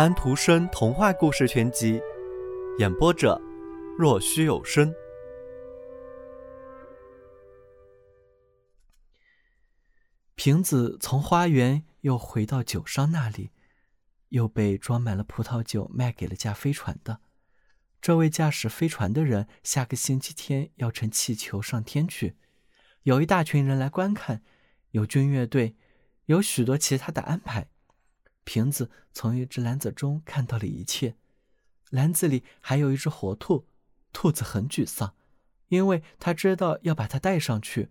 安徒生童话故事全集，演播者：若虚有声。瓶子从花园又回到酒商那里，又被装满了葡萄酒卖给了驾飞船的。这位驾驶飞船的人下个星期天要乘气球上天去，有一大群人来观看，有军乐队，有许多其他的安排。瓶子从一只篮子中看到了一切，篮子里还有一只活兔，兔子很沮丧，因为他知道要把它带上去，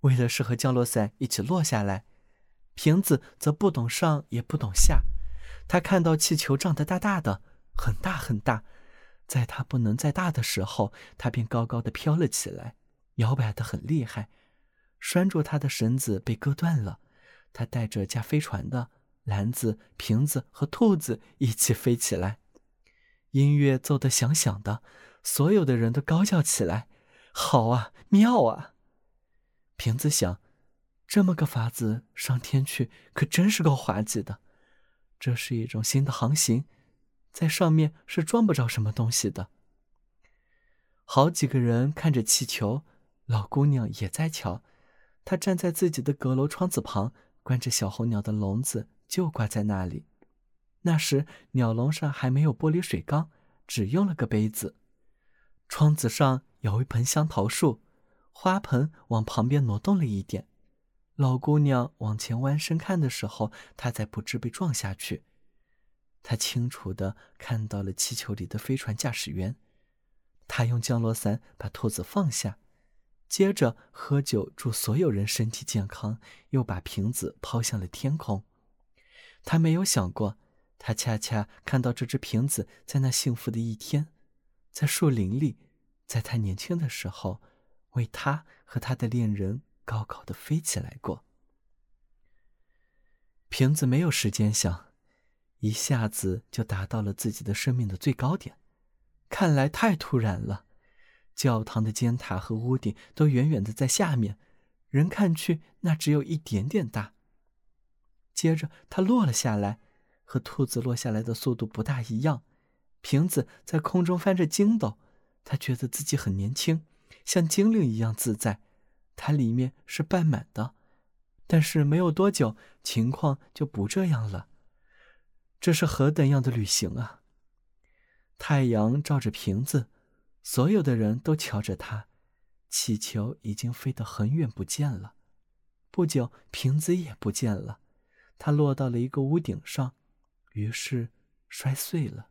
为的是和降落伞一起落下来。瓶子则不懂上也不懂下，他看到气球胀得大大的，很大很大。在它不能再大的时候，它便高高的飘了起来，摇摆得很厉害。拴住它的绳子被割断了，它带着架飞船的篮子、瓶子和兔子一起飞起来。音乐奏得响响的，所有的人都高叫起来：“好啊，妙啊！”瓶子想：这么个法子上天去，可真是够滑稽的。这是一种新的航行。在上面是装不着什么东西的。好几个人看着气球，老姑娘也在瞧。她站在自己的阁楼窗子旁，关着小候鸟的笼子就挂在那里。那时鸟笼上还没有玻璃水缸，只用了个杯子。窗子上有一盆香桃树，花盆往旁边挪动了一点。老姑娘往前弯身看的时候，她才不致被撞下去。他清楚地看到了气球里的飞船驾驶员，他用降落伞把兔子放下，接着喝酒祝所有人身体健康，又把瓶子抛向了天空。他没有想过，他恰恰看到这只瓶子在那幸福的一天，在树林里，在他年轻的时候，为他和他的恋人高高的飞起来过。瓶子没有时间想。一下子就达到了自己的生命的最高点，看来太突然了。教堂的尖塔和屋顶都远远的在下面，人看去那只有一点点大。接着它落了下来，和兔子落下来的速度不大一样。瓶子在空中翻着筋斗，它觉得自己很年轻，像精灵一样自在。它里面是半满的，但是没有多久，情况就不这样了。这是何等样的旅行啊！太阳照着瓶子，所有的人都瞧着它。气球已经飞得很远不见了，不久瓶子也不见了。它落到了一个屋顶上，于是摔碎了。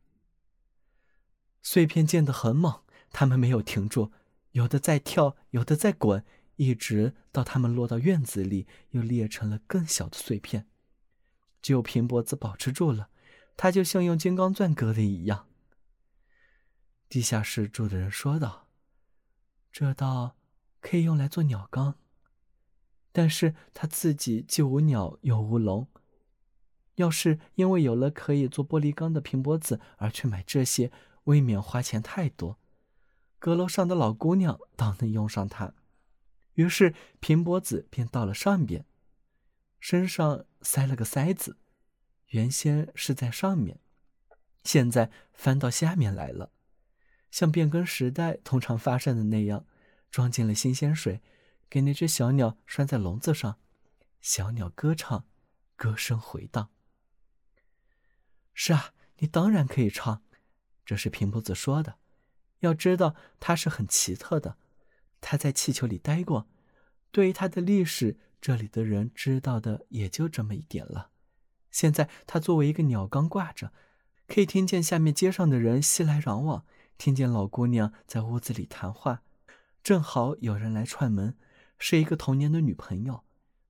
碎片溅得很猛，它们没有停住，有的在跳，有的在滚，一直到它们落到院子里，又裂成了更小的碎片。只有平脖子保持住了。它就像用金刚钻割的一样。地下室住的人说道：“这道可以用来做鸟缸，但是他自己既无鸟又无笼。要是因为有了可以做玻璃缸的平脖子而去买这些，未免花钱太多。阁楼上的老姑娘倒能用上它，于是平脖子便到了上边，身上塞了个塞子。”原先是在上面，现在翻到下面来了，像变更时代通常发生的那样，装进了新鲜水，给那只小鸟拴在笼子上，小鸟歌唱，歌声回荡。是啊，你当然可以唱，这是平脖子说的。要知道他是很奇特的，他在气球里待过，对于他的历史，这里的人知道的也就这么一点了。现在他作为一个鸟缸挂着，可以听见下面街上的人熙来攘往，听见老姑娘在屋子里谈话。正好有人来串门，是一个童年的女朋友，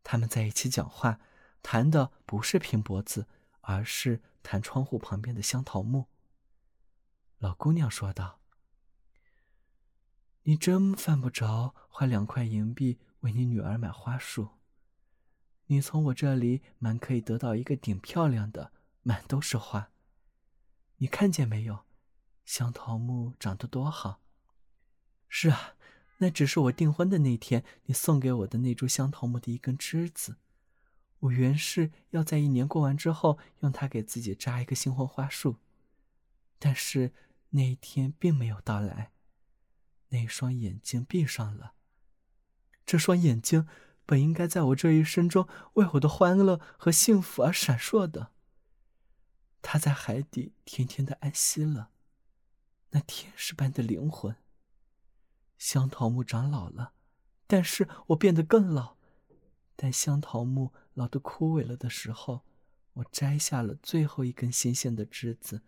他们在一起讲话，谈的不是平脖子，而是谈窗户旁边的香桃木。老姑娘说道：“你真犯不着花两块银币为你女儿买花束。”你从我这里满可以得到一个顶漂亮的，满都是花。你看见没有，香桃木长得多好。是啊，那只是我订婚的那天你送给我的那株香桃木的一根枝子。我原是要在一年过完之后，用它给自己扎一个新婚花束，但是那一天并没有到来。那双眼睛闭上了。这双眼睛本应该在我这一生中为我的欢乐和幸福而闪烁的。它在海底甜甜的安息了。那天使般的灵魂。香桃木长老了，但是我变得更老。但香桃木老的枯萎了的时候，我摘下了最后一根新鲜的枝子，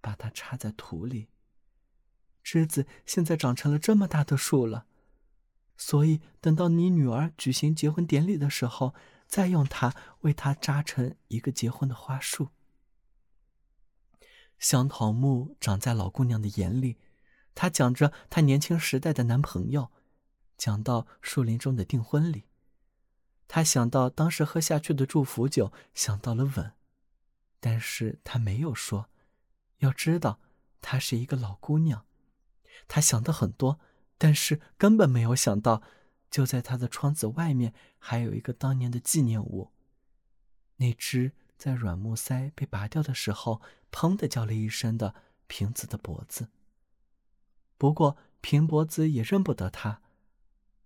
把它插在土里。枝子现在长成了这么大的树了，所以等到你女儿举行结婚典礼的时候，再用它为她扎成一个结婚的花束。香桃木长在老姑娘的眼里，她讲着她年轻时代的男朋友，讲到树林中的订婚礼，他想到当时喝下去的祝福酒，想到了吻，但是他没有说。要知道，她是一个老姑娘。他想的很多，但是根本没有想到，就在他的窗子外面还有一个当年的纪念物。那只在软木塞被拔掉的时候，砰的叫了一声的瓶子的脖子。不过平脖子也认不得他，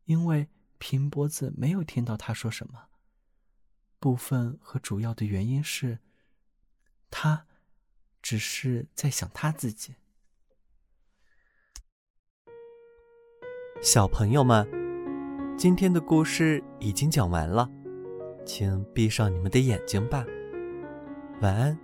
因为平脖子没有听到他说什么。部分和主要的原因是，他只是在想他自己。小朋友们，今天的故事已经讲完了，请闭上你们的眼睛吧，晚安。